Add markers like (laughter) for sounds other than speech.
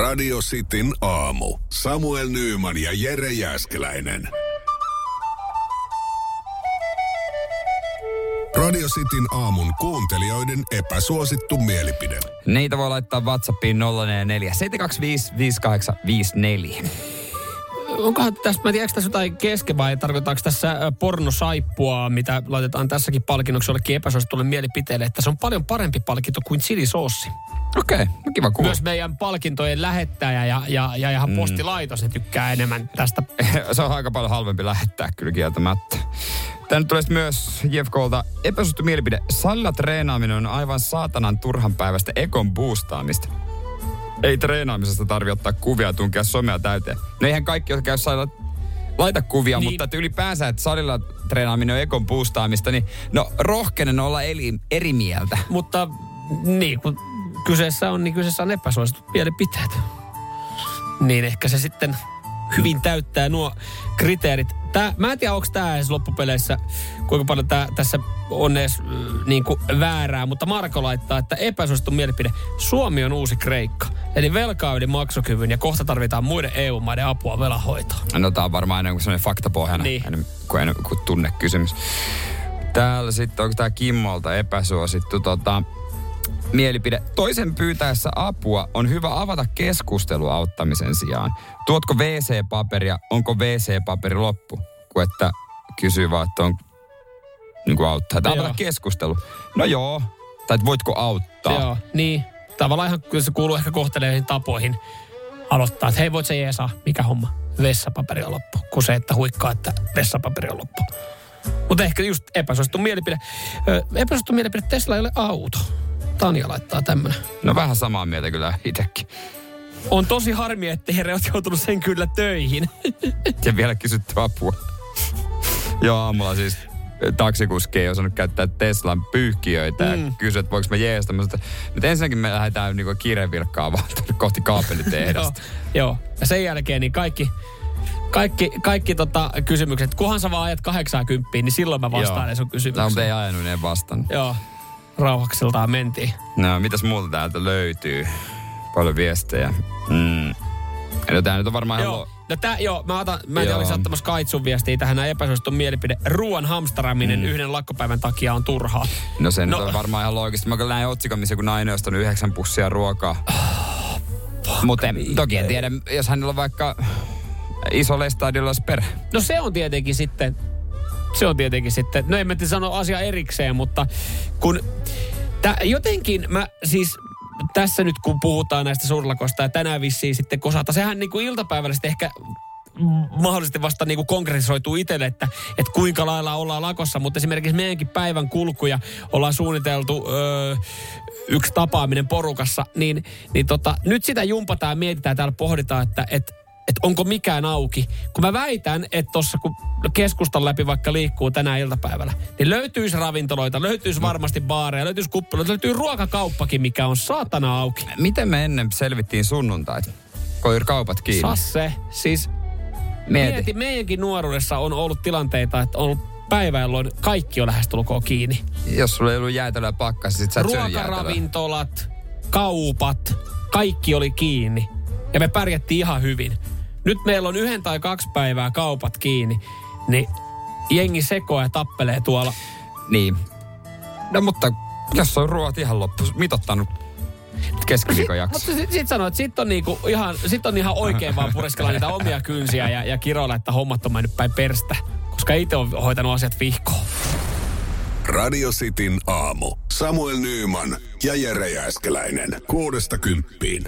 Radio Cityn aamu. Samuel Nyyman ja Jere Jäskeläinen. Radio Cityn aamun kuuntelijoiden epäsuosittu mielipide. Niitä voi laittaa WhatsAppiin 044 725 5854. Onkohan tässä, mä en tiedä, tässä jotain kesken vai tarkoitaanko tässä pornosaippua, mitä laitetaan tässäkin palkinnoksi jollekin epäsuositulle mielipiteelle, että se on paljon parempi palkinto kuin chilisoossi. Okei, okay, kiva kuulla. Myös meidän palkintojen lähettäjä ja, ja, ja ihan postilaitos, ne tykkää enemmän tästä. (laughs) se on aika paljon halvempi lähettää kyllä kieltämättä. Tänne tulee myös Jefkolta epäsuosittu mielipide. Salilla treenaaminen on aivan saatanan turhan päivästä ekon boostaamista. Ei treenaamisesta tarvi ottaa kuvia ja tunkea somea täyteen. No eihän kaikki, jotka käy salilla laita kuvia, Niin. mutta että ylipäänsä, että salilla treenaaminen on ekon boostaamista, niin no rohkenen olla eli, eri mieltä. Mutta niin, kun kyseessä on, niin kyseessä on epäsuositut mielipiteet. Niin ehkä se sitten hyvin täyttää nuo kriteerit. Tää, mä en tiedä, onko tämä edes loppupeleissä, kuinka paljon tää, tässä on edes äh, niin kuin väärää, mutta Marko laittaa, että epäsuosittu mielipide. Suomi on uusi Kreikka. Eli velkaa yli maksukyvyn ja kohta tarvitaan muiden EU-maiden apua velanhoitoon. No tää on varmaan enemmän kuin semmoinen faktapohjainen, Niin. enemmän kuin, enemmän kuin tunnekysymys. Täällä sitten, onko tää Kimmolta epäsuosittu tota, mielipide. Toisen pyytäessä apua on hyvä avata keskustelu auttamisen sijaan. Tuotko WC-paperia, onko WC-paperi loppu? Kun että kysyy vaan, että on niin kuin auttaa. Että avata keskustelu. No joo. Tai että voitko auttaa? Joo, niin. Tavallaan ihan kyllä se kuuluu ehkä kohteleihin tapoihin aloittaa, että hei voit se jeesaa, mikä homma, vessapaperi on loppu, kuin se, että huikkaa, että vessapaperi on loppu. Mutta ehkä just epäsuosittu mielipide. Ö, epäsuosittu mielipide, Tesla ei ole auto. Tanja laittaa tämmönen. No vähän samaa mieltä kyllä itsekin. On tosi harmi, että herra oot joutunut sen kyllä töihin. (laughs) Ja vielä kysytty apua. Joo, aamulla siis taksikuski ei osannut käyttää Teslan pyyhkiöitä mm. ja kysyi, että voiko mä jeesta. Mä sanoin, että nyt ensinnäkin me lähdetään niinku tuonne kohti (laughs) joo, kaapelitehdasta. joo. Ja sen jälkeen niin kaikki, kaikki, kaikki tota kysymykset, kunhan sä vaan ajat 80, niin silloin mä vastaan ne sun No, kysymykseen. mutta ei ajanut, niin en vastannut. Joo, rauhakseltaan mentiin. No, mitäs muuta täältä löytyy? Paljon viestejä. Mm. No tää nyt on varmaan. Joo. No tää, joo, mä, otan, mä en tiedä, olis ottamassa Kaitsun viestiä tähän näin epäsuosittu mielipide. Ruoan hamstaraaminen mm. yhden lakkopäivän takia on turhaa. No se no. Nyt on varmaan ihan loogista. Mä kyllä näin otsikon, missä kun nainen on ostanut yhdeksän pussia ruokaa. Mutta toki en tiedä, jos hänellä on vaikka iso lestadilla perhe. No se on tietenkin sitten, se on tietenkin sitten, no en mä sano asia erikseen, mutta kun tä, jotenkin mä siis tässä nyt kun puhutaan näistä suurlakoista ja tänään vissiin sitten kosata, sehän niin kuin iltapäivällä sitten ehkä mahdollisesti vasta niin kuin konkretisoituu itselle, että, että kuinka lailla ollaan lakossa, mutta esimerkiksi meidänkin päivän kulkuja ollaan suunniteltu öö, yksi tapaaminen porukassa, niin, niin tota, nyt sitä jumpataan ja mietitään, täällä pohditaan, että, että että onko mikään auki. Kun mä väitän, että tuossa kun keskustan läpi vaikka liikkuu tänään iltapäivällä, niin löytyisi ravintoloita, löytyisi varmasti baareja, löytyisi kuppiloita, löytyy ruokakauppakin, mikä on saatana auki. Miten me ennen selvittiin sunnuntait? Kun kaupat kiinni. Sasse, siis Mieti. mieti, meidänkin nuoruudessa on ollut tilanteita, että on ollut päivä, jolloin kaikki on lähestulkoon kiinni. Jos sulla ei ollut jäätelöä pakkassa, sit sä et. Ruokaravintolat, kaupat, kaikki oli kiinni. Ja me pärjättiin ihan hyvin. Nyt meillä on yhden tai kaksi päivää kaupat kiinni, niin jengi sekoa ja tappelee tuolla. Niin. No mutta jos on ruoat ihan loppu, mitottanut keskiviikon jakso. Mutta sit, sit sanoo, että sit on, niinku ihan, sit on ihan oikein vaan pureskella niitä omia kynsiä ja, ja kiroilla, että hommat on mennyt päin perstä. Koska itse on hoitanut asiat vihkoon. Radio Cityn aamu. Samuel Nyyman ja Jere Jäskeläinen. Kuudesta kymppiin.